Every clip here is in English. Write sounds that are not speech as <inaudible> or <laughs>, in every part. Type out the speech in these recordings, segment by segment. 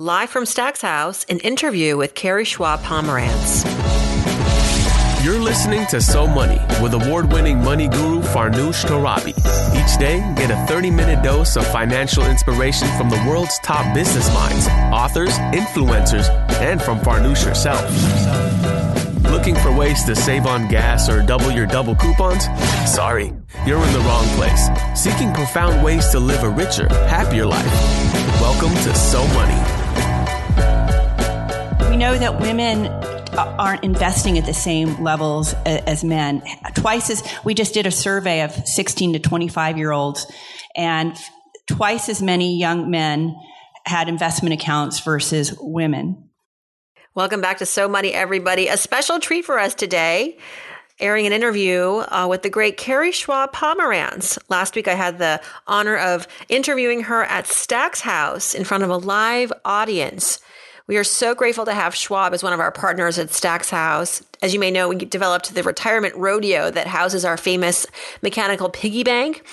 live from Stacks house, an interview with Carrie Schwab Pomerantz. You're listening to So Money with award winning money guru Farnoosh Torabi. Each day, get a 30 minute dose of financial inspiration from the world's top business minds, authors, influencers, and from Farnoosh herself. Looking for ways to save on gas or double your double coupons? Sorry, you're in the wrong place. Seeking profound ways to live a richer, happier life. Welcome to So Money. Know that women aren't investing at the same levels as men. Twice as we just did a survey of 16 to 25 year olds, and twice as many young men had investment accounts versus women. Welcome back to So Money, everybody. A special treat for us today. Airing an interview uh, with the great Carrie Schwab Pomerantz. Last week, I had the honor of interviewing her at Stacks house in front of a live audience. We are so grateful to have Schwab as one of our partners at Stacks House. As you may know, we developed the retirement rodeo that houses our famous mechanical piggy bank.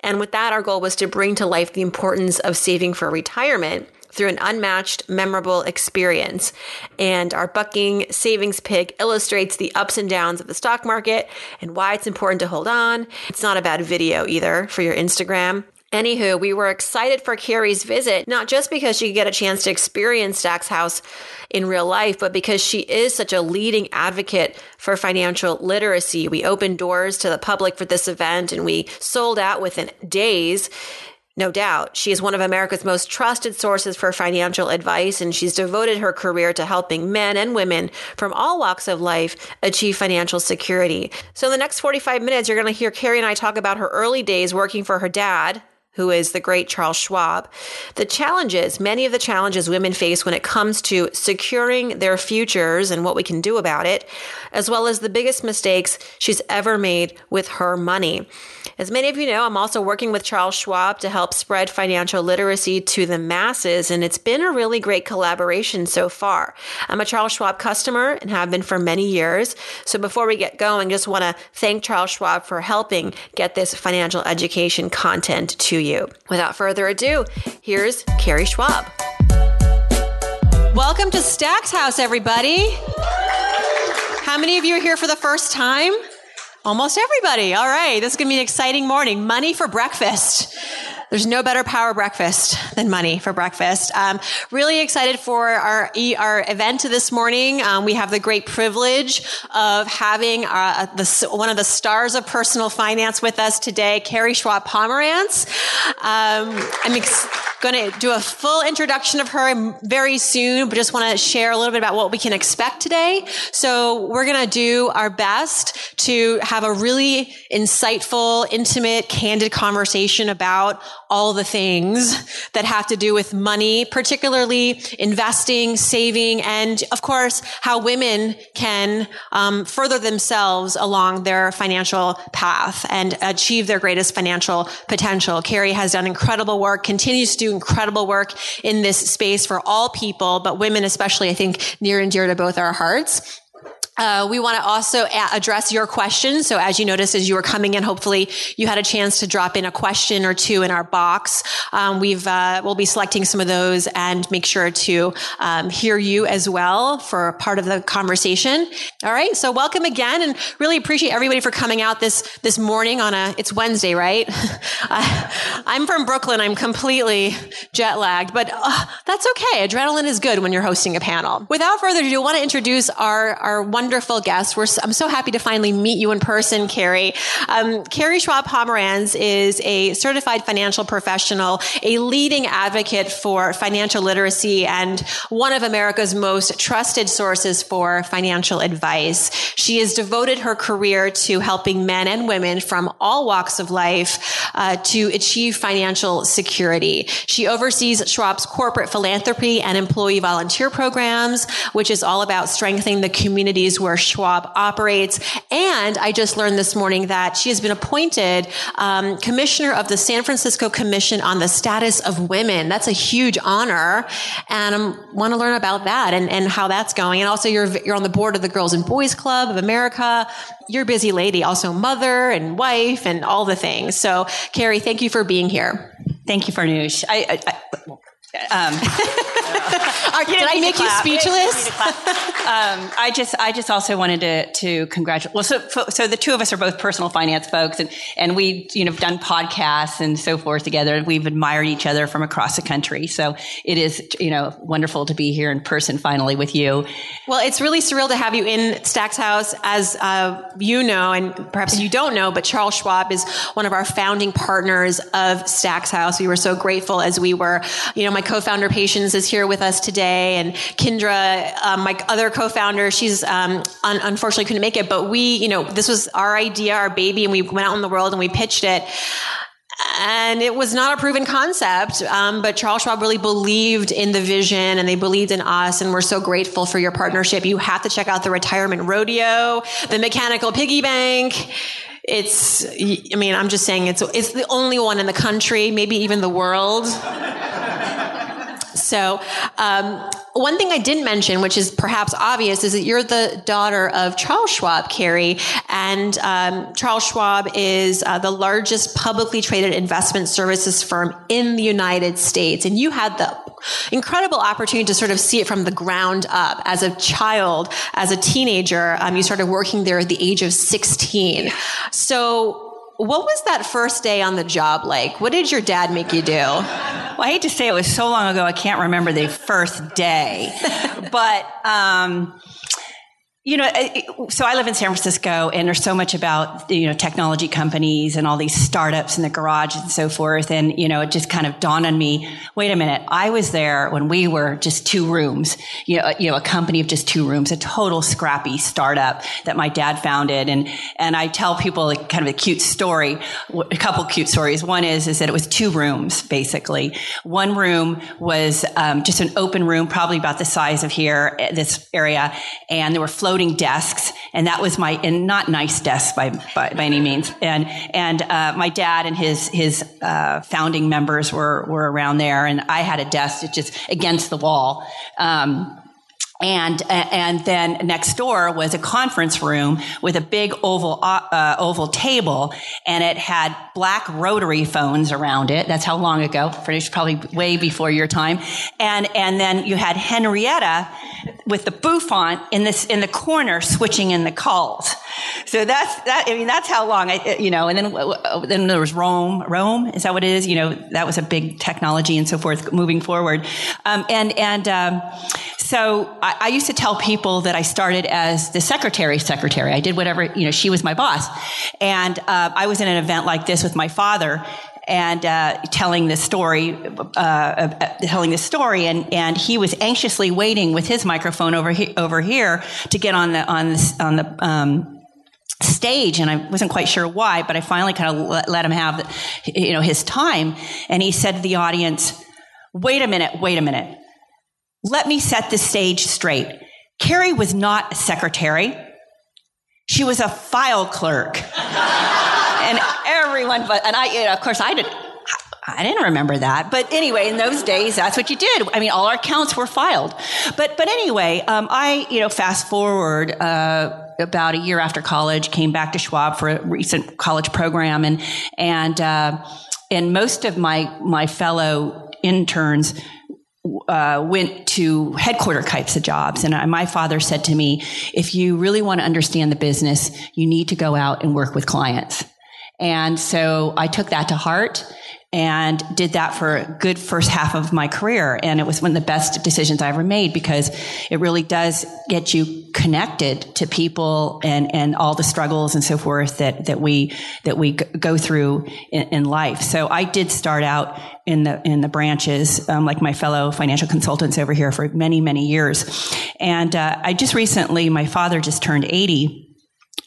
And with that, our goal was to bring to life the importance of saving for retirement through an unmatched, memorable experience. And our bucking savings pig illustrates the ups and downs of the stock market and why it's important to hold on. It's not a bad video either for your Instagram. Anywho, we were excited for Carrie's visit, not just because she could get a chance to experience Stacks house in real life, but because she is such a leading advocate for financial literacy. We opened doors to the public for this event and we sold out within days. No doubt. She is one of America's most trusted sources for financial advice, and she's devoted her career to helping men and women from all walks of life achieve financial security. So, in the next 45 minutes, you're going to hear Carrie and I talk about her early days working for her dad, who is the great Charles Schwab. The challenges, many of the challenges women face when it comes to securing their futures and what we can do about it, as well as the biggest mistakes she's ever made with her money. As many of you know, I'm also working with Charles Schwab to help spread financial literacy to the masses, and it's been a really great collaboration so far. I'm a Charles Schwab customer and have been for many years. So before we get going, just want to thank Charles Schwab for helping get this financial education content to you. Without further ado, here's Carrie Schwab. Welcome to Stacks House, everybody. How many of you are here for the first time? Almost everybody. All right. This is going to be an exciting morning. Money for breakfast. There's no better power breakfast than money for breakfast. Um, really excited for our our event this morning. Um, we have the great privilege of having uh, the, one of the stars of personal finance with us today, Carrie Schwab Pomerantz. Um, I'm ex- going to do a full introduction of her very soon, but just want to share a little bit about what we can expect today. So we're going to do our best to have a really insightful, intimate, candid conversation about all the things that have to do with money, particularly investing, saving, and of course, how women can um, further themselves along their financial path and achieve their greatest financial potential. Carrie has done incredible work, continues to do incredible work in this space for all people, but women especially, I think, near and dear to both our hearts. Uh, we want to also a- address your questions. So as you noticed, as you were coming in, hopefully you had a chance to drop in a question or two in our box. Um, we've uh, we'll be selecting some of those and make sure to um, hear you as well for part of the conversation. All right. So welcome again, and really appreciate everybody for coming out this this morning on a. It's Wednesday, right? <laughs> I'm from Brooklyn. I'm completely jet lagged, but uh, that's okay. Adrenaline is good when you're hosting a panel. Without further ado, I want to introduce our our one wonderful guest. We're, I'm so happy to finally meet you in person, Carrie. Um, Carrie Schwab Pomerantz is a certified financial professional, a leading advocate for financial literacy, and one of America's most trusted sources for financial advice. She has devoted her career to helping men and women from all walks of life uh, to achieve financial security. She oversees Schwab's corporate philanthropy and employee volunteer programs, which is all about strengthening the communities where Schwab operates. And I just learned this morning that she has been appointed um, commissioner of the San Francisco Commission on the Status of Women. That's a huge honor, and I want to learn about that and, and how that's going. And also, you're you're on the board of the Girls and Boys Club of America. You're a busy lady, also mother and wife and all the things. So, Carrie, thank you for being here. Thank you, Farnoosh. I, I, I um, <laughs> did I make you speechless? um, I just, I just also wanted to, to congratulate. Well, so, so the two of us are both personal finance folks, and and we, you know, done podcasts and so forth together. and We've admired each other from across the country. So it is, you know, wonderful to be here in person finally with you. Well, it's really surreal to have you in Stacks house, as uh, you know, and perhaps you don't know, but Charles Schwab is one of our founding partners of Stacks house. We were so grateful as we were, you know, my co-founder Patience is here with us today, and Kendra, um, my other co-founder, she's um, un- unfortunately couldn't make it, but we, you know, this was our idea, our baby, and we went out in the world and we pitched it and it was not a proven concept. Um, but Charles Schwab really believed in the vision and they believed in us. And we're so grateful for your partnership. You have to check out the retirement rodeo, the mechanical piggy bank. It's, I mean, I'm just saying it's, it's the only one in the country, maybe even the world. So, um, one thing I didn't mention, which is perhaps obvious, is that you're the daughter of Charles Schwab, Carrie. And um, Charles Schwab is uh, the largest publicly traded investment services firm in the United States. And you had the incredible opportunity to sort of see it from the ground up. As a child, as a teenager, um, you started working there at the age of 16. So, what was that first day on the job like? What did your dad make you do? Well, I hate to say it was so long ago, I can't remember the first day. <laughs> but um, you know, so I live in San Francisco and there's so much about, you know, technology companies and all these startups in the garage and so forth. And, you know, it just kind of dawned on me, wait a minute. I was there when we were just two rooms, you know, you know, a company of just two rooms, a total scrappy startup that my dad founded. And, and I tell people like kind of a cute story, a couple cute stories. One is, is that it was two rooms, basically. One room was, um, just an open room, probably about the size of here, this area. And there were floating desks, and that was my and not nice desks by by, by any means. And and uh, my dad and his his uh, founding members were were around there, and I had a desk that just against the wall. Um, and and then next door was a conference room with a big oval uh, oval table, and it had black rotary phones around it. That's how long ago? Probably way before your time. And and then you had Henrietta with the bouffant in this in the corner switching in the calls. So that's that. I mean, that's how long I you know. And then then there was Rome. Rome is that what it is? You know, that was a big technology and so forth moving forward. Um, and and um, so I, I, used to tell people that I started as the secretary secretary. I did whatever, you know, she was my boss. And uh, I was in an event like this with my father and uh, telling this story, uh, uh, telling this story, and, and he was anxiously waiting with his microphone over, he, over here to get on the, on the, on the um, stage and I wasn't quite sure why, but I finally kind of let, let him have, you know, his time. And he said to the audience, wait a minute, wait a minute. Let me set the stage straight. Carrie was not a secretary. She was a file clerk. <laughs> and everyone, but, and I, you know, of course, I didn't I didn't remember that, but anyway, in those days, that's what you did. I mean, all our accounts were filed. But but anyway, um, I you know fast forward uh, about a year after college, came back to Schwab for a recent college program, and and uh, and most of my my fellow interns uh, went to headquarter types of jobs. And my father said to me, if you really want to understand the business, you need to go out and work with clients. And so I took that to heart and did that for a good first half of my career. And it was one of the best decisions I ever made because it really does get you connected to people and, and all the struggles and so forth that, that we, that we go through in, in life. So I did start out in the, in the branches, um, like my fellow financial consultants over here for many, many years. And, uh, I just recently, my father just turned 80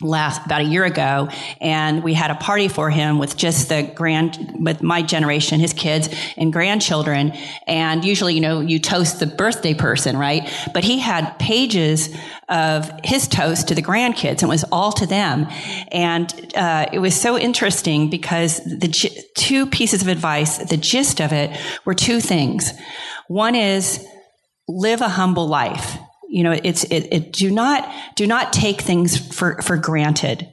last about a year ago and we had a party for him with just the grand with my generation his kids and grandchildren. And usually you know you toast the birthday person right? But he had pages of his toast to the grandkids. And it was all to them. And uh, it was so interesting because the two pieces of advice the gist of it were two things. One is live a humble life you know, it's, it, it, do not, do not take things for, for granted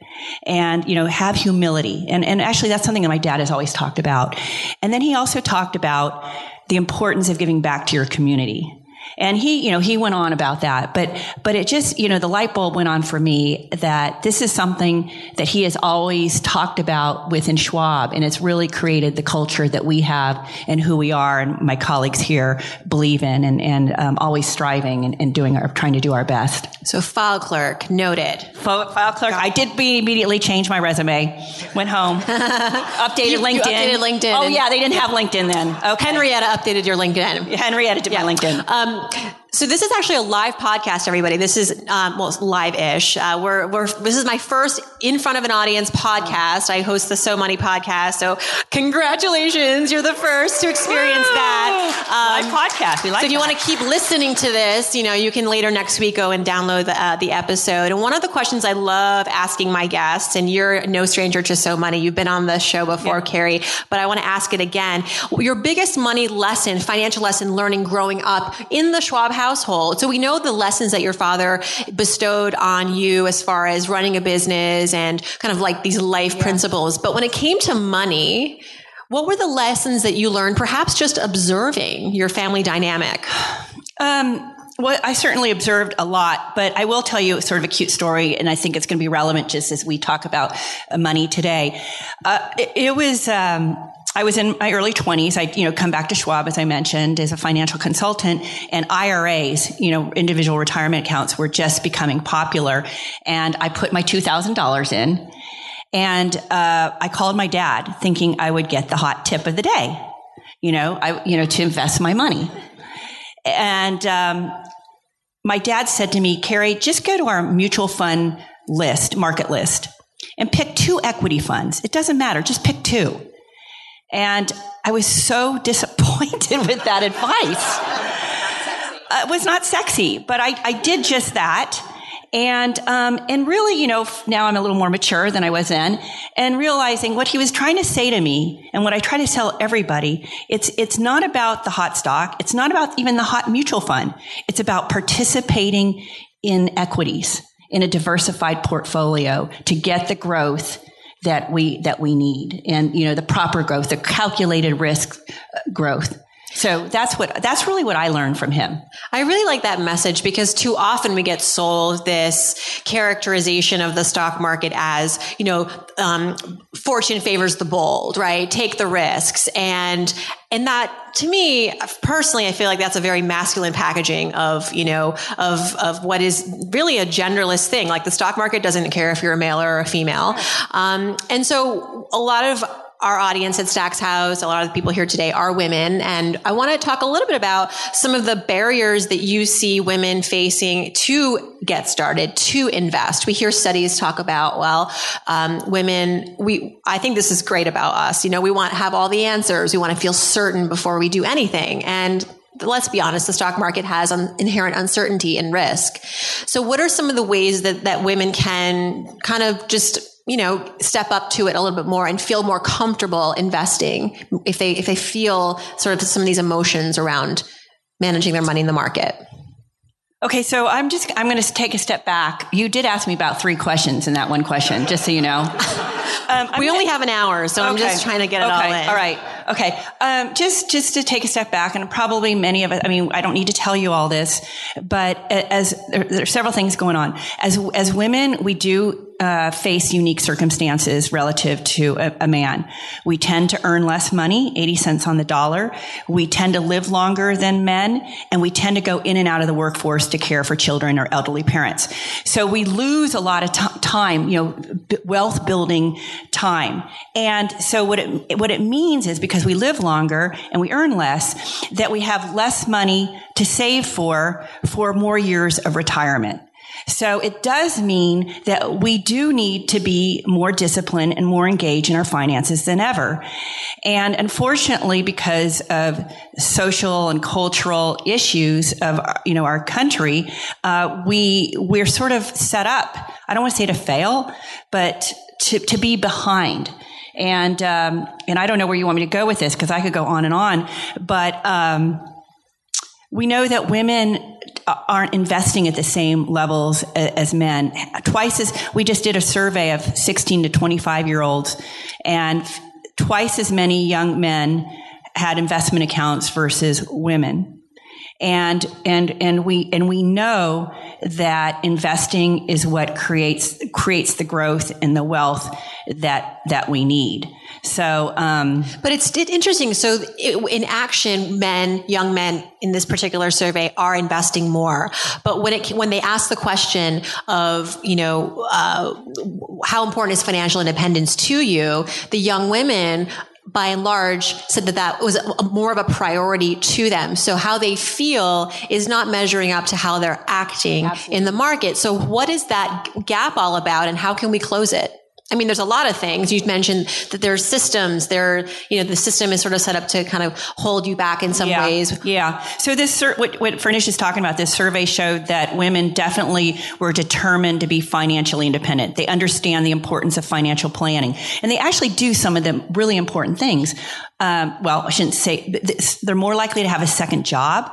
and, you know, have humility. And, and actually that's something that my dad has always talked about. And then he also talked about the importance of giving back to your community. And he, you know, he went on about that, but, but it just, you know, the light bulb went on for me that this is something that he has always talked about within Schwab. And it's really created the culture that we have and who we are and my colleagues here believe in and, and um, always striving and, and, doing our, trying to do our best. So file clerk, noted. File, file clerk. I did be immediately change my resume, went home, <laughs> updated you, LinkedIn. You updated LinkedIn. Oh yeah, they didn't have LinkedIn then. Okay. Henrietta updated your LinkedIn. Henrietta did yeah. my LinkedIn. Um, 不看 so this is actually a live podcast, everybody. This is um, well, live-ish. Uh, we're, we're this is my first in front of an audience podcast. I host the So Money podcast. So congratulations, you're the first to experience that um, live podcast. We like. So if you want to keep listening to this, you know, you can later next week go and download the, uh, the episode. And one of the questions I love asking my guests, and you're no stranger to So Money. You've been on the show before, yeah. Carrie, but I want to ask it again. Your biggest money lesson, financial lesson, learning growing up in the Schwab household. So we know the lessons that your father bestowed on you as far as running a business and kind of like these life yeah. principles. But when it came to money, what were the lessons that you learned, perhaps just observing your family dynamic? Um, well, I certainly observed a lot, but I will tell you sort of a cute story, and I think it's going to be relevant just as we talk about money today. Uh, it, it, was. Um, I was in my early 20s. I, you know, come back to Schwab, as I mentioned, as a financial consultant and IRAs, you know, individual retirement accounts were just becoming popular. And I put my $2,000 in and, uh, I called my dad thinking I would get the hot tip of the day, you know, I, you know, to invest my money. And, um, my dad said to me, Carrie, just go to our mutual fund list, market list, and pick two equity funds. It doesn't matter. Just pick two. And I was so <laughs> disappointed with that advice. Uh, it was not sexy, but I, I did just that. And, um, and really, you know, now I'm a little more mature than I was then and realizing what he was trying to say to me and what I try to tell everybody. It's, it's not about the hot stock. It's not about even the hot mutual fund. It's about participating in equities in a diversified portfolio to get the growth that we that we need. And you know the proper growth the calculated risk uh, growth so that's what that's really what I learned from him. I really like that message because too often we get sold this characterization of the stock market as you know um, fortune favors the bold, right? Take the risks, and and that to me personally, I feel like that's a very masculine packaging of you know of of what is really a genderless thing. Like the stock market doesn't care if you're a male or a female, um, and so a lot of our audience at Stacks House, a lot of the people here today are women. And I want to talk a little bit about some of the barriers that you see women facing to get started, to invest. We hear studies talk about, well, um, women, we, I think this is great about us. You know, we want to have all the answers. We want to feel certain before we do anything. And let's be honest, the stock market has inherent uncertainty and risk. So what are some of the ways that, that women can kind of just you know, step up to it a little bit more and feel more comfortable investing if they, if they feel sort of some of these emotions around managing their money in the market. Okay, so I'm just I'm going to take a step back. You did ask me about three questions in that one question, just so you know. <laughs> Um, we only have an hour, so okay. I'm just trying to get it okay. all in. All right. Okay. Um, just just to take a step back, and probably many of us. I mean, I don't need to tell you all this, but as there, there are several things going on. As as women, we do uh, face unique circumstances relative to a, a, man. We tend to earn less money, 80 cents on the dollar. We tend to live longer than men, and we tend to go in and out of the workforce to care for children or elderly parents. So we lose a lot of t- time, you know, b- wealth building time. And so what it, what it means is because we live longer and we earn less, that we have less money to save for, for more years of retirement. So it does mean that we do need to be more disciplined and more engaged in our finances than ever. And unfortunately, because of social and cultural issues of, you know, our country, uh, we, we're sort of set up. I don't want to say to fail, but to, to be behind. And, um, and I don't know where you want me to go with this because I could go on and on, but, um, we know that women aren't investing at the same levels as men. Twice as, we just did a survey of 16 to 25 year olds and twice as many young men had investment accounts versus women. And and and we and we know that investing is what creates creates the growth and the wealth that that we need. So, um, but it's interesting. So, in action, men, young men in this particular survey are investing more. But when it when they ask the question of you know uh, how important is financial independence to you, the young women by and large said that that was a, more of a priority to them. So how they feel is not measuring up to how they're acting Absolutely. in the market. So what is that gap all about and how can we close it? I mean, there's a lot of things. You mentioned that there's systems. There, you know, the system is sort of set up to kind of hold you back in some yeah. ways. Yeah. So this, what, what Farnoosh is talking about, this survey showed that women definitely were determined to be financially independent. They understand the importance of financial planning, and they actually do some of the really important things. Um, well, I shouldn't say they're more likely to have a second job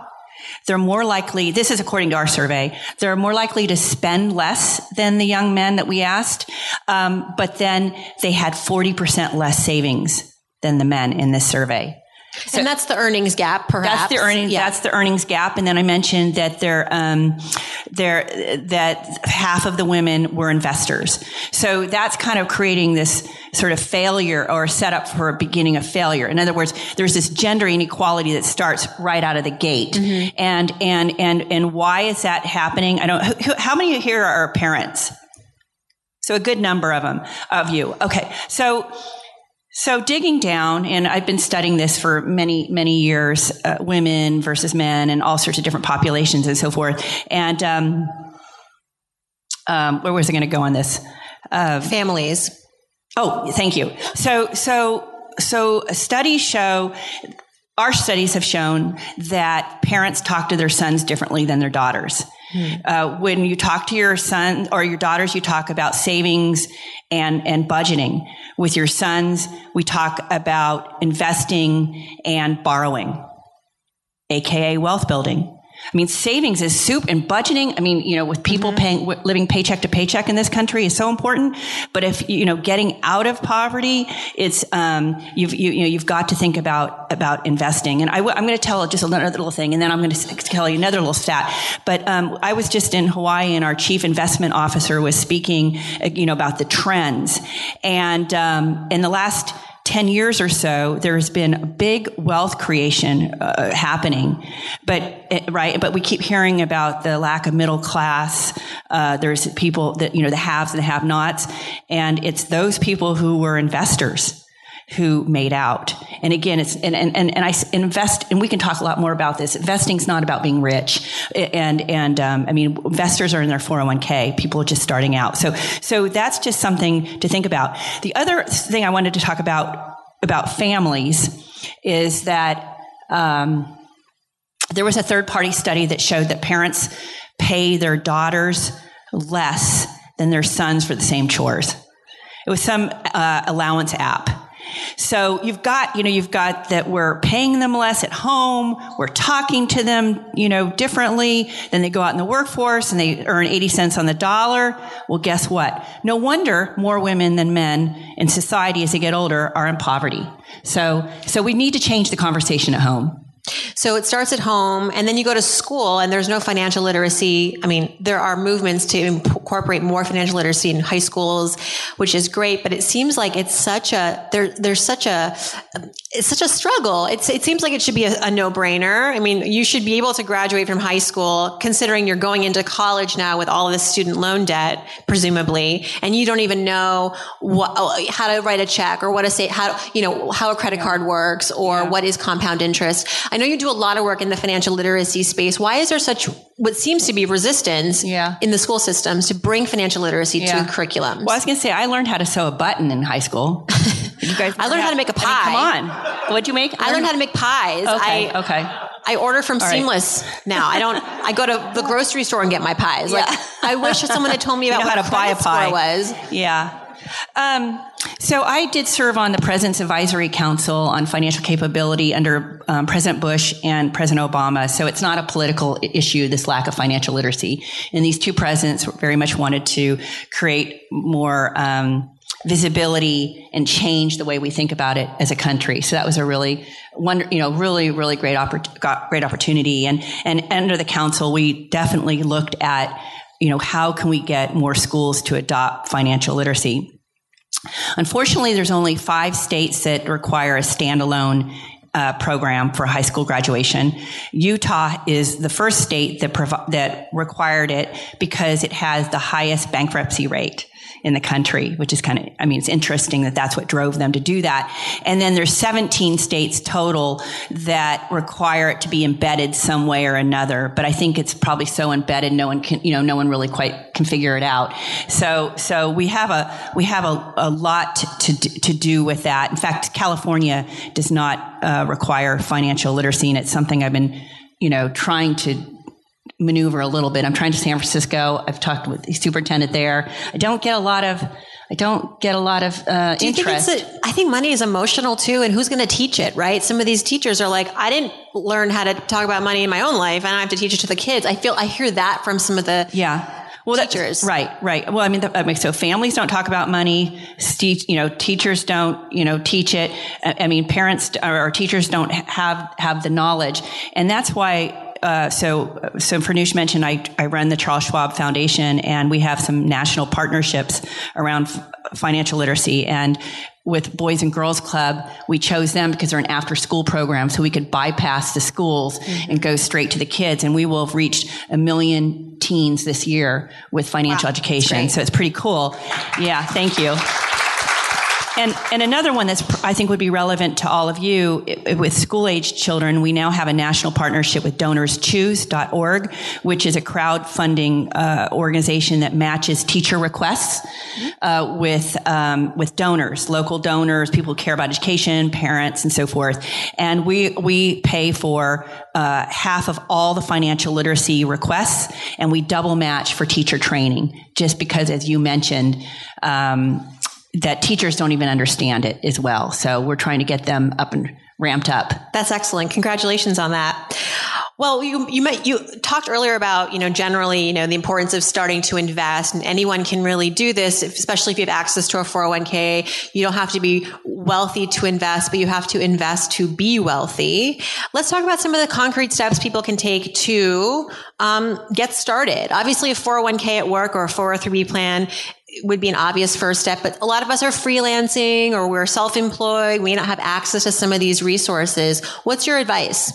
they're more likely, this is according to our survey, they're more likely to spend less than the young men that we asked. Um, but then they had 40% less savings than the men in this survey. So and that's the earnings gap, perhaps. That's the earnings. Yeah. That's the earnings gap. And then I mentioned that there, um, there, that half of the women were investors. So that's kind of creating this sort of failure or setup for a beginning of failure. In other words, there's this gender inequality that starts right out of the gate. Mm-hmm. And and and and why is that happening? I don't. How many of you here are parents? So a good number of them of you. Okay, so so digging down, and I've been studying this for many, many years, uh, women versus men and all sorts of different populations and so forth. And um, um, where was I going to go on this? Uh, Families. Oh, thank you. So, so, so studies show our studies have shown that parents talk to their sons differently than their daughters. Mm. Uh, when you talk to your son or your daughters, you talk about savings and, and budgeting. With your sons, we talk about investing and borrowing, aka wealth building. I mean, savings is soup and budgeting. I mean, you know, with people mm-hmm. paying, living paycheck to paycheck in this country is so important. But if, you know, getting out of poverty, it's, um, you've, you, you know, you've got to think about, about investing. And I w- I'm going to tell just another little thing and then I'm going to tell you another little stat. But, um, I was just in Hawaii and our chief investment officer was speaking, uh, you know, about the trends. And, um, in the last, 10 years or so, there's been big wealth creation uh, happening. But, eh, right, but we keep hearing about the lack of middle class. Uh, there's people that, you know, the haves and the have nots. And it's those people who were investors who made out. And again, it's, and, and, and, I invest, and we can talk a lot more about this. Investing's not about being rich. And, and, um, I mean, investors are in their 401k, people are just starting out. So, so that's just something to think about. The other thing I wanted to talk about, about families is that, um, there was a third party study that showed that parents pay their daughters less than their sons for the same chores. It was some uh, allowance app. So you've got, you know, you've got that we're paying them less at home. We're talking to them, you know, differently. Then they go out in the workforce and they earn 80 cents on the dollar. Well, guess what? No wonder more women than men in society as they get older are in poverty. So, so we need to change the conversation at home. So it starts at home and then you go to school and there's no financial literacy. I mean, there are movements to incorporate more financial literacy in high schools, which is great, but it seems like it's such a, there, there's such a, it's such a struggle. It's, it seems like it should be a, a no-brainer. I mean, you should be able to graduate from high school considering you're going into college now with all of this student loan debt, presumably, and you don't even know what, oh, how to write a check or what to say, how, you know, how a credit card works or yeah. what is compound interest. I know you do a lot of work in the financial literacy space. Why is there such what seems to be resistance yeah. in the school systems to bring financial literacy yeah. to curriculum? Well, I was going to say I learned how to sew a button in high school. <laughs> You guys I learned how, how to make a pie. I mean, come on. What'd you make? I learned how to make pies. Okay. I, okay. I order from All Seamless now. I don't. I go to the grocery store and get my pies. Yeah. Like I wish someone had told me <laughs> about you know how to buy a pie was. Yeah. Um, so I did serve on the President's Advisory Council on Financial Capability under um, President Bush and President Obama. So it's not a political issue, this lack of financial literacy. And these two presidents very much wanted to create more um, visibility and change the way we think about it as a country. So that was a really wonder, you know, really, really great, oppor- great opportunity. And, and under the council, we definitely looked at, you know, how can we get more schools to adopt financial literacy? Unfortunately, there's only five states that require a standalone uh, program for high school graduation. Utah is the first state that that required it because it has the highest bankruptcy rate in the country, which is kind of, I mean, it's interesting that that's what drove them to do that. And then there's 17 states total that require it to be embedded some way or another. But I think it's probably so embedded, no one can, you know, no one really quite can figure it out. So, so we have a, we have a, a lot to, to do with that. In fact, California does not uh, require financial literacy, and it's something I've been, you know, trying to maneuver a little bit. I'm trying to San Francisco. I've talked with the superintendent there. I don't get a lot of I don't get a lot of uh, Do you interest. Think it's a, I think money is emotional too, and who's going to teach it, right? Some of these teachers are like, I didn't learn how to talk about money in my own life, and I have to teach it to the kids. I feel I hear that from some of the yeah. Well, teachers. right, right. Well, I mean, the, so families don't talk about money. Teach, you know, teachers don't, you know, teach it. I mean, parents or teachers don't have have the knowledge, and that's why uh, so, so Farnoosh mentioned I, I run the Charles Schwab Foundation, and we have some national partnerships around f- financial literacy. And with Boys and Girls Club, we chose them because they're an after school program, so we could bypass the schools mm-hmm. and go straight to the kids. And we will have reached a million teens this year with financial wow, education. So it's pretty cool. Yeah, thank you. And, and another one that's I think would be relevant to all of you with school age children, we now have a national partnership with DonorsChoose.org, which is a crowdfunding uh, organization that matches teacher requests uh, with um, with donors, local donors, people who care about education, parents, and so forth. And we we pay for uh, half of all the financial literacy requests, and we double match for teacher training, just because, as you mentioned. Um, that teachers don't even understand it as well. So we're trying to get them up and ramped up. That's excellent. Congratulations on that. Well, you you might, you talked earlier about you know generally you know the importance of starting to invest, and anyone can really do this, especially if you have access to a four hundred one k. You don't have to be wealthy to invest, but you have to invest to be wealthy. Let's talk about some of the concrete steps people can take to um, get started. Obviously, a four hundred one k at work or a four hundred three b plan would be an obvious first step, but a lot of us are freelancing or we're self-employed. We may not have access to some of these resources. What's your advice?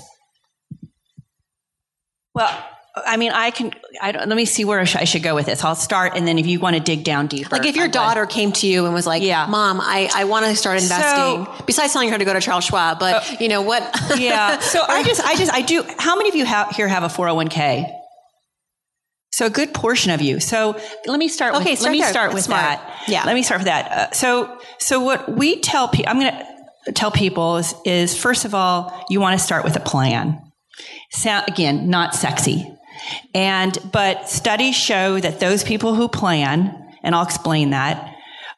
Well, I mean, I can. I let me see where I should go with this. I'll start, and then if you want to dig down deeper, like if your daughter came to you and was like, "Yeah, mom, I, I want to start investing." So, besides telling her to go to Charles Schwab, but uh, you know what? yeah. So <laughs> I just, I just, I do. How many of you have, here have a four hundred oh one k? So a good portion of you. So let me start. Okay, with, let me there. start with smart. that. Yeah. Let me start with that. Uh, so so what we tell people, I'm going to tell people is, is first of all, you want to start with a plan. Sound again, not sexy. And but studies show that those people who plan, and I'll explain that,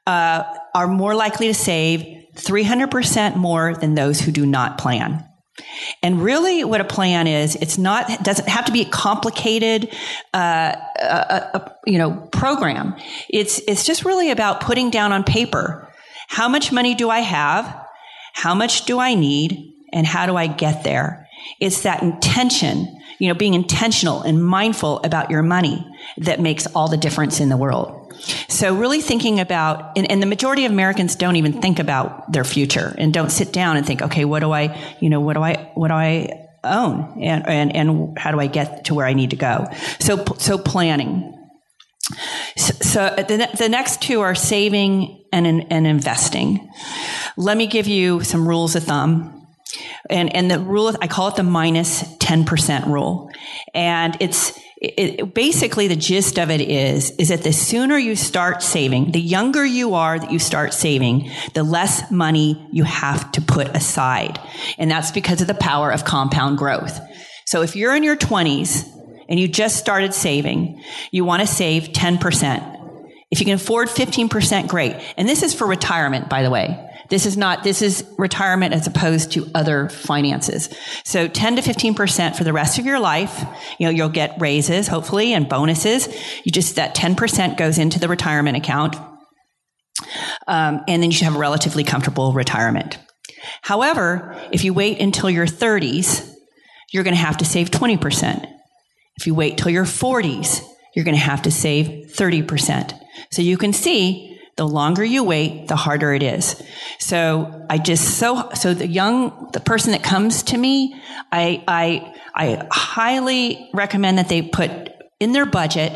uh, are more likely to save 300% more than those who do not plan. And really, what a plan is, it's not doesn't have to be a complicated, uh, a, a, you know, program. It's it's just really about putting down on paper how much money do I have, how much do I need, and how do I get there. It's that intention, you know, being intentional and mindful about your money that makes all the difference in the world. So really thinking about, and, and, the majority of Americans don't even think about their future and don't sit down and think, okay, what do I, you know, what do I, what do I own and, and, and how do I get to where I need to go? So, so planning. So, so the, the next two are saving and, and investing. Let me give you some rules of thumb. And, and the rule, I call it the minus 10% rule. And it's, it, basically the gist of it is is that the sooner you start saving the younger you are that you start saving the less money you have to put aside. And that's because of the power of compound growth. So if you're in your 20s and you just started saving you want to save 10% if you can afford 15% great. And this is for retirement by the way this is not, this is retirement as opposed to other finances. So 10 to 15% for the rest of your life. You know, you'll get raises, hopefully, and bonuses. You just, that 10% goes into the retirement account. Um, and then you should have a relatively comfortable retirement. However, if you wait until your 30s, you're going to have to save 20%. If you wait till your 40s, you're going to have to save 30%. So you can see the longer you wait, the harder it is. So I just so so the young the person that comes to me, I I I highly recommend that they put in their budget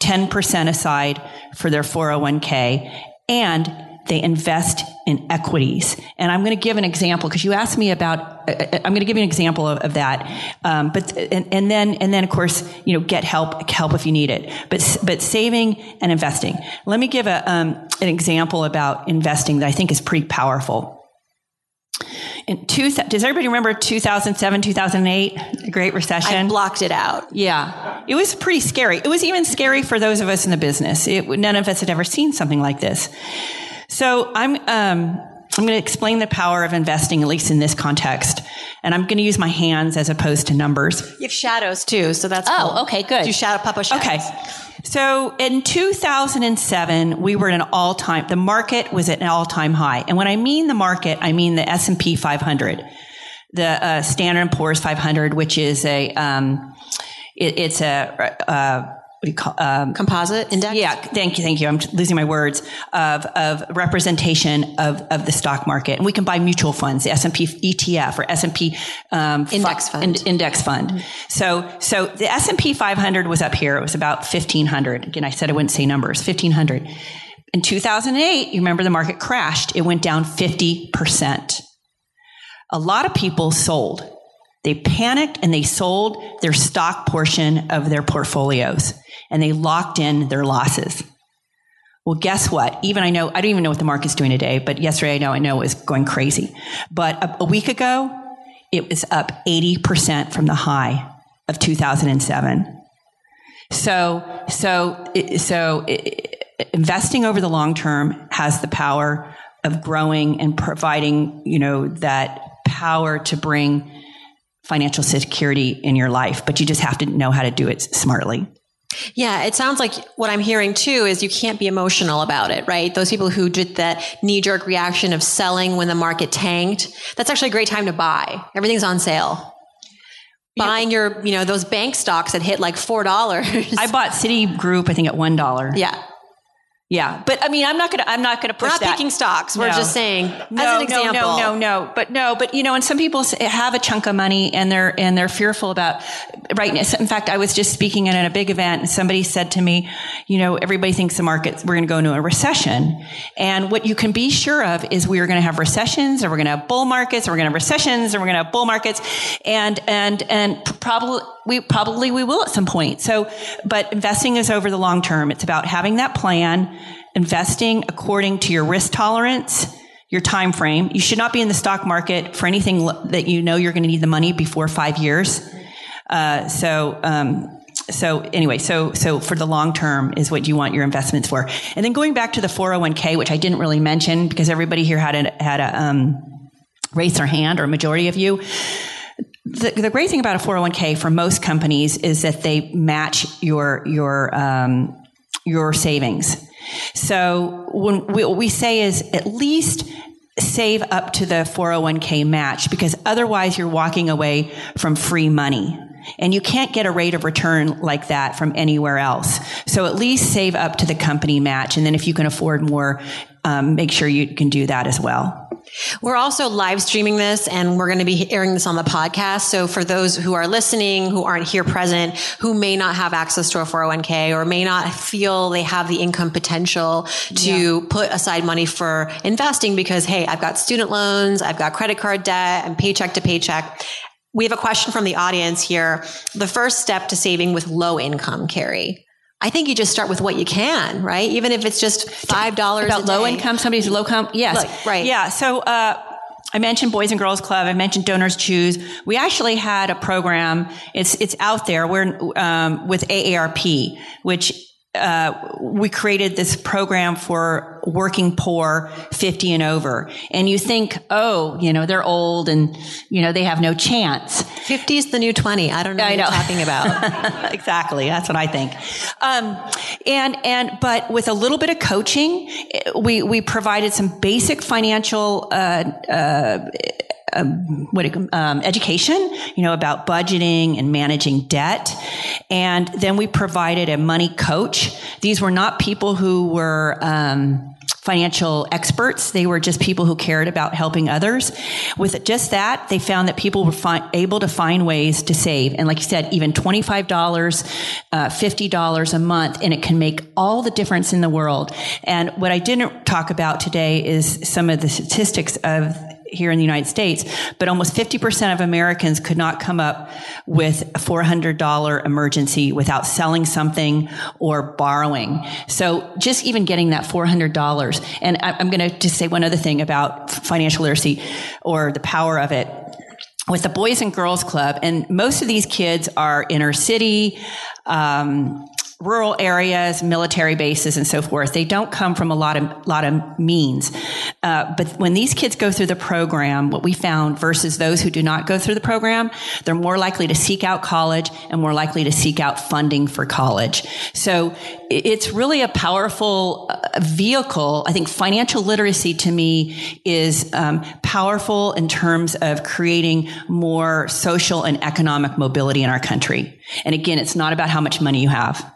10% aside for their 401k and they invest in equities. And I'm going to give an example because you asked me about, I'm going to give you an example of, of that. Um, but, and, and, then, and then of course, you know, get help, help if you need it. But, but saving and investing. Let me give a, um, an example about investing that I think is pretty powerful. In two, does everybody remember 2007, 2008, the Great Recession? I blocked it out. Yeah. It was pretty scary. It was even scary for those of us in the business. It, none of us had ever seen something like this. So I'm, um, I'm going to explain the power of investing, at least in this context. And I'm going to use my hands as opposed to numbers. You have shadows too, so that's Oh, cool. okay, good. Do shadow Papa shadows. Okay. So in 2007, we were at an all-time, the market was at an all-time high. And when I mean the market, I mean the S&P 500, the uh, Standard & Poor's 500, which is a, um, it, it's a, uh, what do you call um, Composite index? yeah, thank you, thank you. I'm losing my words of of representation of of the stock market, and we can buy mutual funds, the S and P ETF or S and P um, Index fu- fund. in- index fund. So so the S and P 500 was up here. It was about 1500. Again, I said I wouldn't say numbers. 1500. In 2008, you remember the market crashed. It went down 50 percent. A lot of people sold. They panicked and they sold their stock portion of their portfolios and they locked in their losses. Well, guess what? Even I know, I don't even know what the market's doing today, but yesterday I know, I know it was going crazy. But a, a week ago, it was up 80% from the high of 2007. So, so, so it, investing over the long term has the power of growing and providing, you know, that power to bring financial security in your life, but you just have to know how to do it smartly. Yeah, it sounds like what I'm hearing too is you can't be emotional about it, right? Those people who did that knee jerk reaction of selling when the market tanked, that's actually a great time to buy. Everything's on sale. Buying your, you know, those bank stocks that hit like $4. I bought Citigroup, I think, at one dollar. yeah. Yeah, but I mean, I'm not gonna, I'm not gonna push We're not that. picking stocks. We're No. just saying, no, as an example. No, no, no, no. But no, but you know, and some people have a chunk of money and they're and they're fearful about right. In fact, I was just speaking at a big event and somebody said to me, you know, everybody thinks the market we're going to go into a recession, and what you can be sure of is we are going to have recessions, or we're going to have bull markets, or we're going to have recessions, or we're going to have bull markets, and and and probably we probably we will at some point. So, but investing is over the long term. It's about having that plan investing according to your risk tolerance, your time frame. You should not be in the stock market for anything that you know you're going to need the money before five years. Uh, so, um, so anyway, so so for the long term is what you want your investments for. And then going back to the 401k, which I didn't really mention because everybody here had a had a um, raise their hand, or a majority of you. The, the great thing about a 401k for most companies is that they match your your um, your savings. So when we, what we say is at least save up to the 401k match because otherwise you're walking away from free money. And you can't get a rate of return like that from anywhere else. So at least save up to the company match. And then if you can afford more, um, make sure you can do that as well. We're also live streaming this and we're going to be airing this on the podcast. So for those who are listening, who aren't here present, who may not have access to a 401k or may not feel they have the income potential to put aside money for investing because, hey, I've got student loans, I've got credit card debt, I'm paycheck to paycheck. We have a question from the audience here. The first step to saving with low income, Carrie. I think you just start with what you can, right? Even if it's just five dollars about low income, somebody's low income. Yes, Like, right. Yeah. So uh, I mentioned Boys and Girls Club. I mentioned Donors Choose. We actually had a program. It's it's out there. We're um, with AARP, which uh, we created this program for working poor 50 and over. And you think, oh, you know, they're old and, you know, they have no chance. 50 is the new 20. I don't know I what know. you're talking about. <laughs> exactly. That's what I think. Um, and, and, but with a little bit of coaching, we, we provided some basic financial, uh, uh, um, what um, education, you know, about budgeting and managing debt. And then we provided a money coach. These were not people who were, um, financial experts. They were just people who cared about helping others. With just that, they found that people were fi- able to find ways to save. And like you said, even $25, uh, $50 a month, and it can make all the difference in the world. And what I didn't talk about today is some of the statistics of here in the United States, but almost 50% of Americans could not come up with a $400 emergency without selling something or borrowing. So just even getting that $400. And I'm going to just say one other thing about financial literacy or the power of it with the Boys and Girls Club, and most of these kids are inner city, um, rural areas, military bases, and so forth. They don't come from a lot of lot of means. Uh, but when these kids go through the program, what we found versus those who do not go through the program, they're more likely to seek out college and more likely to seek out funding for college. So it's really a powerful uh, vehicle. I think financial literacy to me is um, powerful in terms of creating more social and economic mobility in our country. And again, it's not about how much money you have.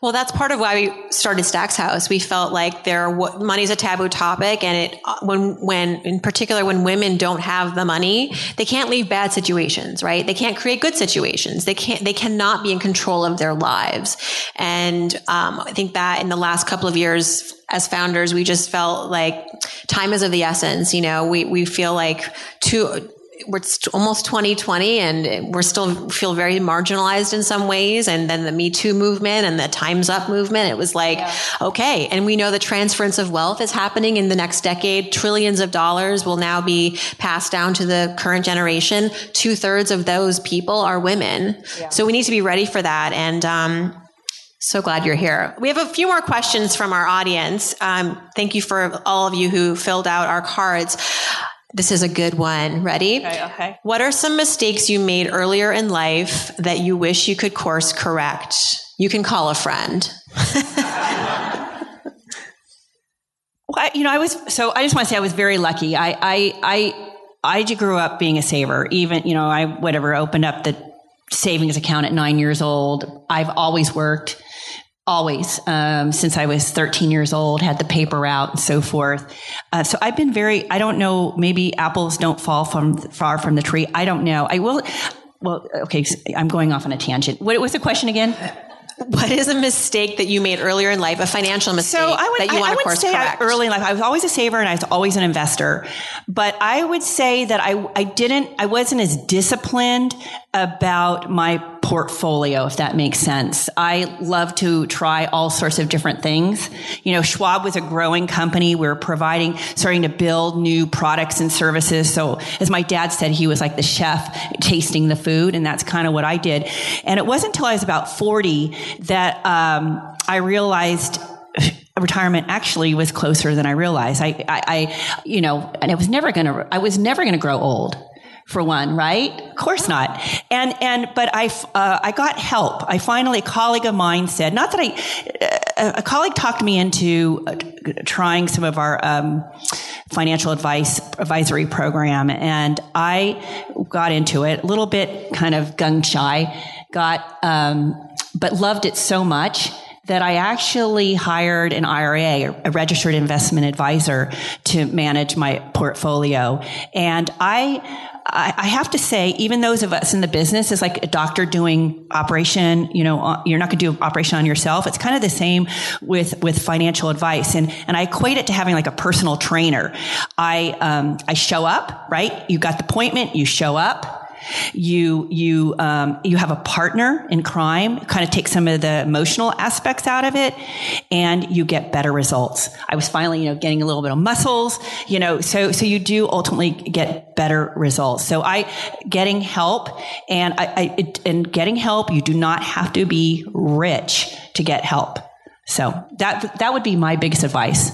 Well, that's part of why we started Stacks House. We felt like there money's a taboo topic, and it when when in particular when women don't have the money, they can't leave bad situations, right? They can't create good situations. They can't they cannot be in control of their lives. And um, I think that in the last couple of years, as founders, we just felt like time is of the essence. You know, we we feel like too we're almost 2020 and we're still feel very marginalized in some ways. And then the Me Too movement and the Time's Up movement, it was like, yeah. okay. And we know the transference of wealth is happening in the next decade. Trillions of dollars will now be passed down to the current generation. Two thirds of those people are women. Yeah. So we need to be ready for that. And, um, so glad you're here. We have a few more questions from our audience. Um, thank you for all of you who filled out our cards. This is a good one. Ready? Okay, okay. What are some mistakes you made earlier in life that you wish you could course correct? You can call a friend. <laughs> well, you know, I was so. I just want to say I was very lucky. I, I, I, I grew up being a saver. Even you know, I whatever opened up the savings account at nine years old. I've always worked always um, since I was 13 years old, had the paper out and so forth. Uh, so I've been very. I don't know. Maybe apples don't fall from far from the tree. I don't know. I will. Well, okay. I'm going off on a tangent. What was the question again? What is a mistake that you made earlier in life, a financial mistake so I would, that you want I, I to course say correct? early in life, I was always a saver and I was always an investor. But I would say that I, I didn't, I wasn't as disciplined about my portfolio, if that makes sense. I love to try all sorts of different things. You know, Schwab was a growing company. We are providing, starting to build new products and services. So as my dad said, he was like the chef tasting the food. And that's kind of what I did. And it wasn't until I was about 40 that, um, I realized <sighs> retirement actually was closer than I realized. I, I, I you know, and I was never going to, I was never going to grow old for one, right? Of course not. And, and, but I, uh, I got help. I finally, a colleague of mine said, not that I, uh, colleague talked me into uh, trying some of our, um, financial advice advisory program. And I got into it a little bit kind of gung shy, got, um, but loved it so much that I actually hired an IRA, a registered investment advisor to manage my portfolio. And I, I, have to say, even those of us in the business is like a doctor doing operation, you know, uh, you're not going to do operation on yourself. It's kind of the same with, with financial advice. And, and I equate it to having like a personal trainer. I, um, I show up, right? You got the appointment, you show up you you um, you have a partner in crime, kind of take some of the emotional aspects out of it, and you get better results. I was finally, you know, getting a little bit of muscles, you know, so so you do ultimately get better results. So I getting help and I, I it, and getting help. You do not have to be rich to get help. So that that would be my biggest advice.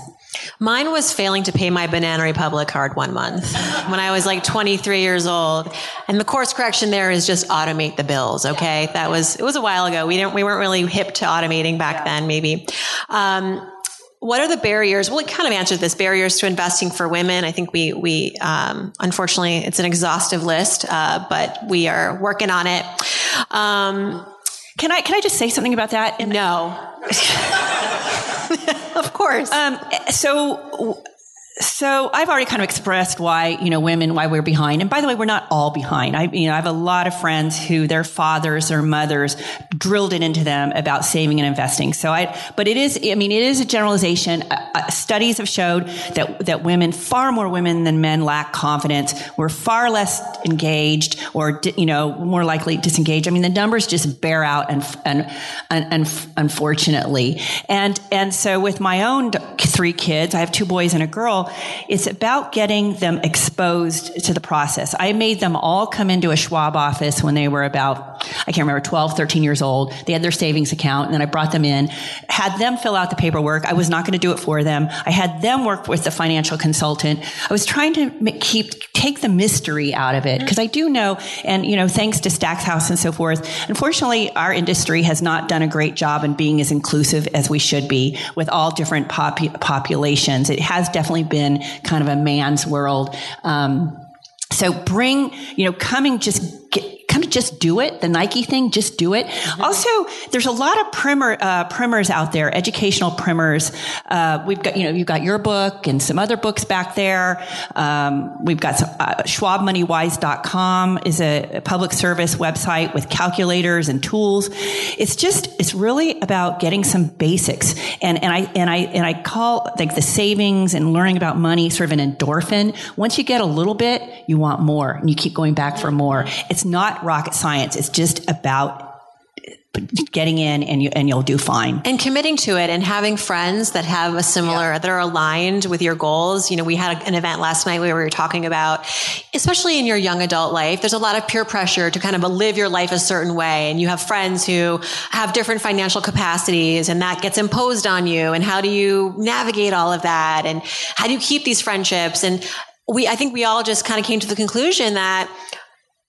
Mine was failing to pay my Banana Republic card one month when I was like 23 years old. And the course correction there is just automate the bills. Okay. That was, it was a while ago. We didn't, we weren't really hip to automating back then, maybe. Um, what are the barriers? Well, it kind of answered this barriers to investing for women. I think we, we, um, unfortunately, it's an exhaustive list, uh, but we are working on it. Um, can I, can I just say something about that? No. <laughs> <laughs> <laughs> of course. Um, so so I've already kind of expressed why, you know, women, why we're behind. And by the way, we're not all behind. I, you know, I have a lot of friends who their fathers or mothers drilled it into them about saving and investing. So I, but it is, I mean, it is a generalization. Uh, uh studies have showed that, that women, far more women than men lack confidence. We're far less engaged or, you know, more likely disengaged. I mean, the numbers just bear out and, and, and, and unfortunately. And, and so with my own three kids, I have two boys and a girl it's about getting them exposed to the process. I made them all come into a Schwab office when they were about, I can't remember, 12, 13 years old. They had their savings account and then I brought them in, had them fill out the paperwork. I was not going to do it for them. I had them work with the financial consultant. I was trying to keep, take the mystery out of it because I do know, and you know, thanks to Stacks House and so forth, unfortunately, our industry has not done a great job in being as inclusive as we should be with all different pop- populations. It has definitely been kind of a man's world. Um, so bring, you know, coming just get, just do it. The Nike thing, just do it. Mm-hmm. Also, there's a lot of primer, uh, primers out there, educational primers. Uh, we've got, you know, you've got your book and some other books back there. Um, we've got some, uh, SchwabMoneyWise.com is a, public service website with calculators and tools. It's just, it's really about getting some basics. And, and I, and I, and I call like the savings and learning about money sort of an endorphin. Once you get a little bit, you want more and you keep going back for more. It's not rocket science. It's just about getting in and you and you'll do fine. And committing to it and having friends that have a similar yeah. that are aligned with your goals. You know we had an event last night where we were talking about especially in your young adult life there's a lot of peer pressure to kind of live your life a certain way. And you have friends who have different financial capacities and that gets imposed on you. And how do you navigate all of that? And how do you keep these friendships? And we i think we all just kind of came to the conclusion that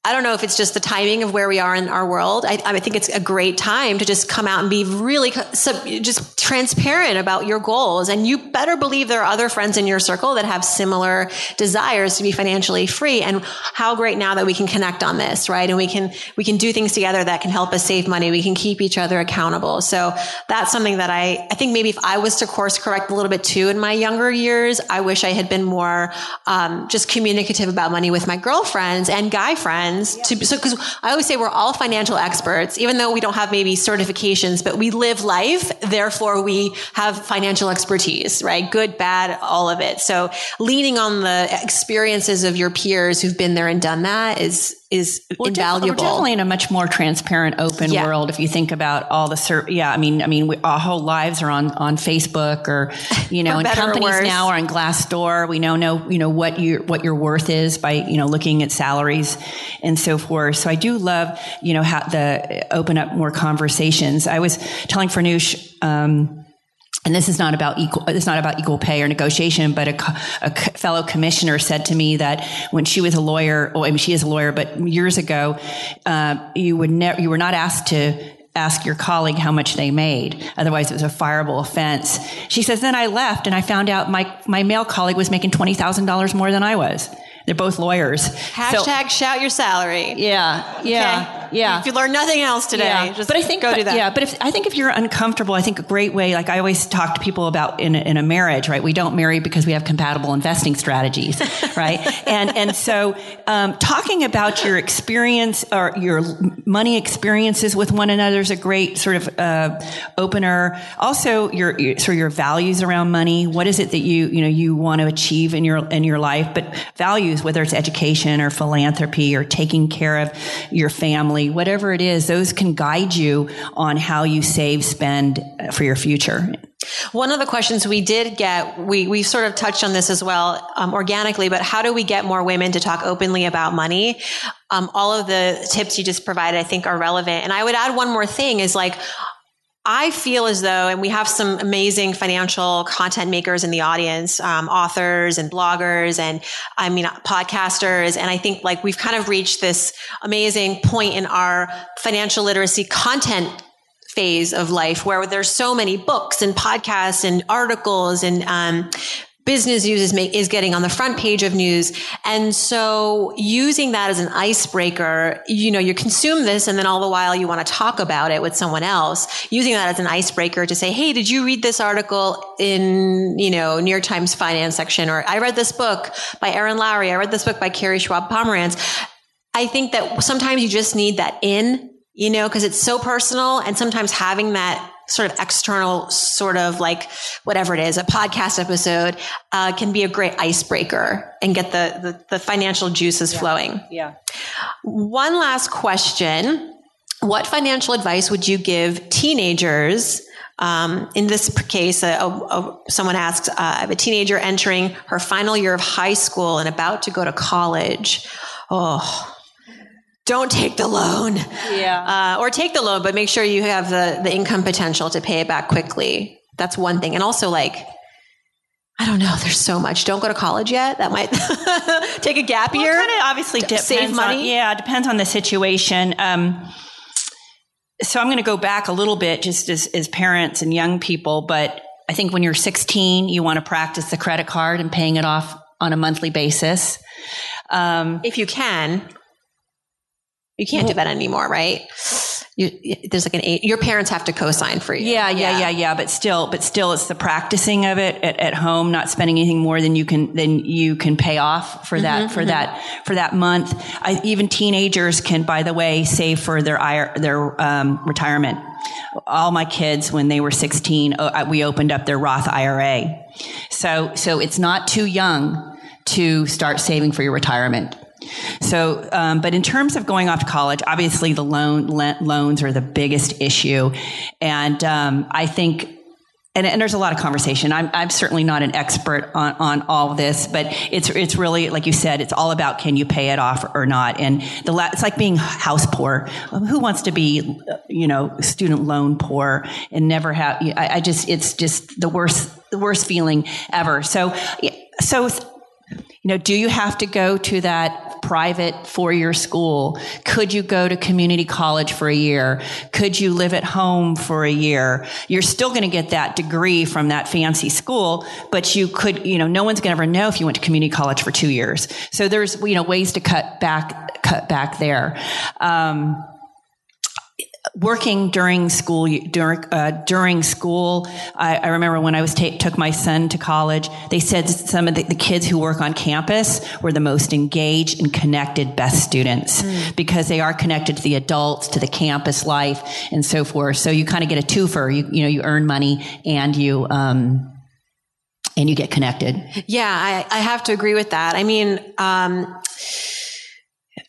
I don't know if it's just the timing of where we are in our world. I, I think it's a great time to just come out and be really just transparent about your goals. And you better believe there are other friends in your circle that have similar desires to be financially free. And how great now that we can connect on this, right? And we can, we can do things together that can help us save money. We can keep each other accountable. So that's something that I, I think maybe if I was to course correct a little bit too in my younger years, I wish I had been more, um, just communicative about money with my girlfriends and guy friends to, so, cause I always say we're all financial experts, even though we don't have maybe certifications, but we live life. Therefore we have financial expertise, right? Good, bad, all of it. So leaning on the experiences of your peers who've been there and done that is, is we're invaluable. Def- we're definitely in a much more transparent, open yeah. world. If you think about all the, ser- yeah, I mean, I mean, we, our whole lives are on on Facebook, or you <laughs> know, and companies now are on Glassdoor. We now know, you know, what your what your worth is by you know looking at salaries and so forth. So I do love, you know, how the open up more conversations. I was telling Farnoosh. Um, and this is not about equal it's not about equal pay or negotiation but a, a, fellow commissioner said to me that when she was a lawyer well, I mean she is a lawyer but years ago uh, you would never you were not asked to ask your colleague how much they made. Otherwise it was a fireable offense. She says then i left and i found out my my male colleague was making $20000 more than i was they're both lawyers. Hashtag so, shout your salary. Yeah, yeah, okay. yeah. If you learn nothing else today, yeah. just but I think, go but, do that. Yeah, but if, I think if you're uncomfortable, I think a great way, like I always talk to people about in a, in a marriage, right? We don't marry because we have compatible investing strategies, <laughs> right? and and so um, talking about your experience or your money experiences with one another is a great sort of uh, opener. Also, your, your sort of your values around money. What is it that you you know you want to achieve in your in your life? But values whether it's education or philanthropy or taking care of your family, whatever it is, those can guide you on how you save, spend for your future. One of the questions we did get, we, we sort of touched on this as well um, organically, but how do we get more women to talk openly about money? Um, all of the tips you just provided, I think, are relevant. And I would add one more thing is like, I feel as though, and we have some amazing financial content makers in the audience, um, authors and bloggers, and I mean podcasters, and I think like we've kind of reached this amazing point in our financial literacy content phase of life where there's so many books and podcasts and articles and um, business news is, make, is getting on the front page of news. And so using that as an icebreaker, you know, you consume this and then all the while you want to talk about it with someone else, using that as an icebreaker to say, Hey, did you read this article in, you know, New York Times finance section? Or I read this book by Erin Lowry. I read this book by Carrie Schwab Pomerantz. I think that sometimes you just need that in, you know, because it's so personal and sometimes having that sort of external sort of like whatever it is, a podcast episode, uh, can be a great icebreaker and get the, the, the financial juices yeah. flowing. Yeah. One last question. What financial advice would you give teenagers um, in this case, uh, uh, someone asks, uh, I have a teenager entering her final year of high school and about to go to college. Oh, don't take the loan. Yeah. Uh, or take the loan, but make sure you have the, the income potential to pay it back quickly. That's one thing. And also, like, I don't know. There's so much. Don't go to college yet. That might <laughs> take a gap well, year. Kind of obviously depends save money. On, yeah, depends on the situation. Um, so I'm going to go back a little bit, just as, as parents and young people. But I think when you're 16, you want to practice the credit card and paying it off on a monthly basis. Um, if you can, you can't do that anymore, right? You, there's like an eight, your parents have to co-sign for you. Yeah, yeah, yeah, yeah, yeah. But still, but still, it's the practicing of it at, at home, not spending anything more than you can than you can pay off for that mm-hmm, for mm-hmm. that for that month. I, even teenagers can, by the way, save for their their um, retirement. All my kids, when they were 16, uh, we opened up their Roth IRA. So, so it's not too young to start saving for your retirement. So, um, but in terms of going off to college, obviously the loan loans are the biggest issue, and um, I think. And, and, there's a lot of conversation. I'm, I'm certainly not an expert on, on all this, but it's it's really like you said, it's all about can you pay it off or not. And the la- it's like being house poor. Who wants to be, you know, student loan poor and never have? I, I just it's just the worst the worst feeling ever. So so you know, do you have to go to that private four year school? Could you go to community college for a year? Could you live at home for a year? You're still going to get that degree from that fancy school, but you could, you know, no one's going to ever know if you went to community college for two years. So there's, you know, ways to cut back, cut back there. Um, working during school during uh, during school I, I, remember when i was ta- took my son to college they said some of the, the, kids who work on campus were the most engaged and connected best students mm. because they are connected to the adults to the campus life and so forth. So you kind of get a twofer. You, you know you earn money and you um, and you get connected. Yeah I, I have to agree with that. I mean um,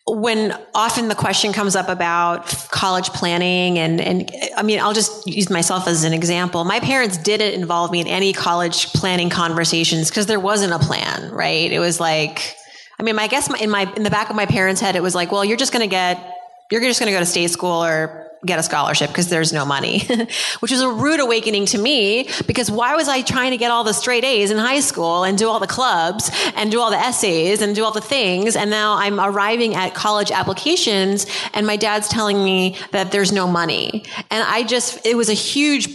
when often the question comes up about college planning and, and I mean, I'll just use myself as an example. My parents didn't involve me in any college planning conversations because there wasn't a plan, right? It was like, I mean, I guess my, in my, in the back of my parents' head, it was like, well, you're just going to get, you're just going to go to state school or get a scholarship because there's no money, <laughs> which was a rude awakening to me because why was I trying to get all the straight A's in high school and do all the clubs and do all the essays and do all the things? And now I'm arriving at college applications and my dad's telling me that there's no money. And I just, it was a huge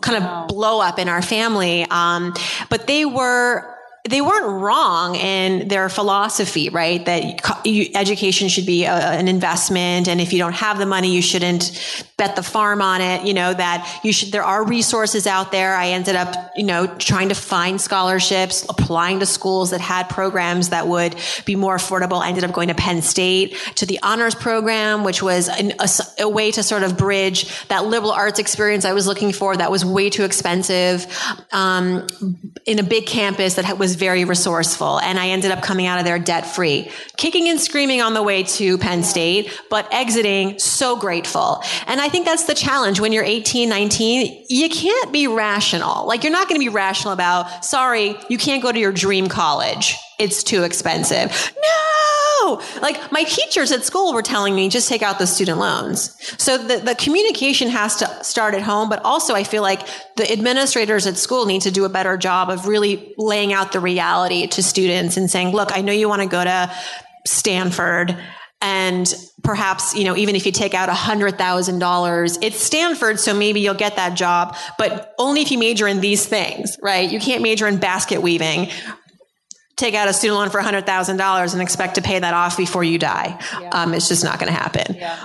kind of blow up in our family. Um, but they were, they weren't wrong in their philosophy, right? That education should be a, an investment. And if you don't have the money, you shouldn't bet the farm on it. You know, that you should, there are resources out there. I ended up, you know, trying to find scholarships, applying to schools that had programs that would be more affordable. I ended up going to Penn State to the honors program, which was an, a, a way to sort of bridge that liberal arts experience I was looking for that was way too expensive, um, in a big campus that was was very resourceful and I ended up coming out of there debt free, kicking and screaming on the way to Penn State, but exiting so grateful. And I think that's the challenge when you're 18, 19, you can't be rational. Like you're not going to be rational about, sorry, you can't go to your dream college. It's too expensive. No! Like my teachers at school were telling me just take out the student loans. So the, the communication has to start at home, but also I feel like the administrators at school need to do a better job of really laying out the reality to students and saying, look, I know you want to go to Stanford and perhaps you know even if you take out a hundred thousand dollars it's stanford so maybe you'll get that job but only if you major in these things right you can't major in basket weaving take out a student loan for $100000 and expect to pay that off before you die yeah. um, it's just not going to happen yeah.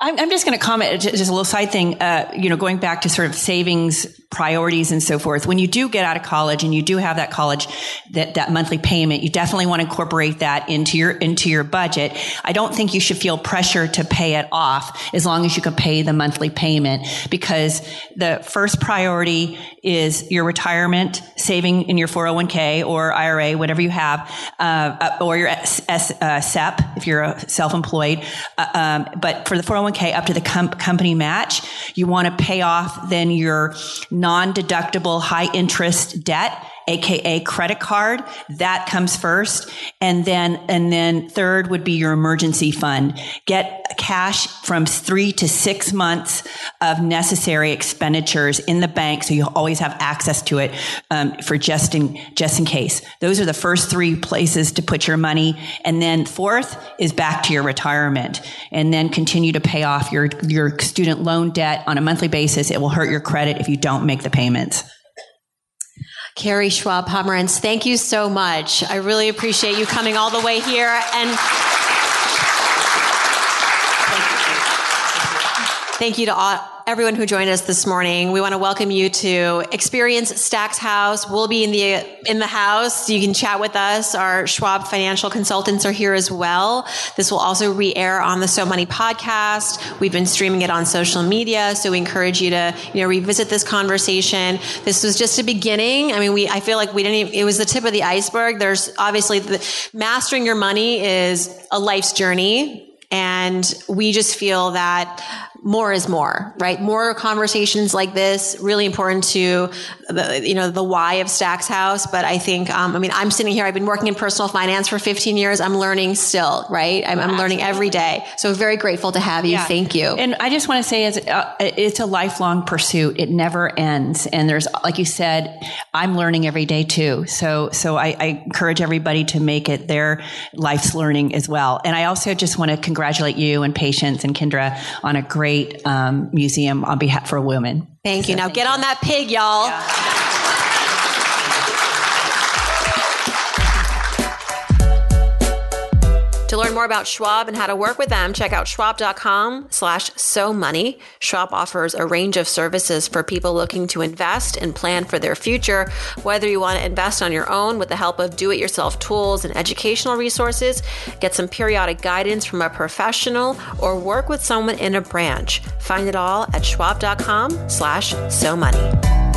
I'm, I'm just going to comment just a little side thing. Uh, you know, going back to sort of savings priorities and so forth. When you do get out of college and you do have that college, that, that monthly payment, you definitely want to incorporate that into your, into your budget. I don't think you should feel pressure to pay it off as long as you can pay the monthly payment because the first priority is your retirement, saving in your 401k or IRA, whatever you have, uh, or your S, S, uh, SEP if you're self-employed. Uh, um, but for the 401k up to the com- company match, you want to pay off then your non-deductible high interest debt aka credit card that comes first. And then and then third would be your emergency fund. Get cash from 3 to 6 months of necessary expenditures in the bank so you always have access to it um, for just in just in case. Those are the first three places to put your money. And then fourth is back to your retirement. And then continue to pay off your your student loan debt on a monthly basis. It will hurt your credit if you don't make the payments Carrie Schwab Pomerantz, thank you so much. I really appreciate you coming all the way here and thank you to all everyone who joined us this morning. We want to welcome you to Experience Stacks House. We'll be in the in the house. You can chat with us. Our Schwab financial consultants are here as well. This will also re-air on the So Money podcast. We've been streaming it on social media, so we encourage you to you know revisit this conversation. This was just a beginning. I mean, we I feel like we didn't. Even, it was the tip of the iceberg. There's obviously the, mastering your money is a life's journey. And we just feel that more is more, right? More conversations like this, really important to the, you know, the why of Stacks House. But I think, um, I mean, I'm sitting here, I've been working in personal finance for 15 years. I'm learning still, right? I'm, I'm learning every day. So very grateful to have you. Yeah. Thank you. And I just want to say it's, uh, it's a lifelong pursuit. It never ends. And there's, like you said, I'm learning every day too. So, so I, I encourage everybody to make it their life's learning as well. And I also just want to congratulate you and Patience and Kendra on a great great um, museum on behalf for women. Thank you. So now thank get you. on that pig, y'all. Yeah. To learn more about Schwab and how to work with them, check out schwab.com slash so money. Schwab offers a range of services for people looking to invest and plan for their future. Whether you want to invest on your own with the help of do-it-yourself tools and educational resources, get some periodic guidance from a professional, or work with someone in a branch. Find it all at schwab.com slash so money.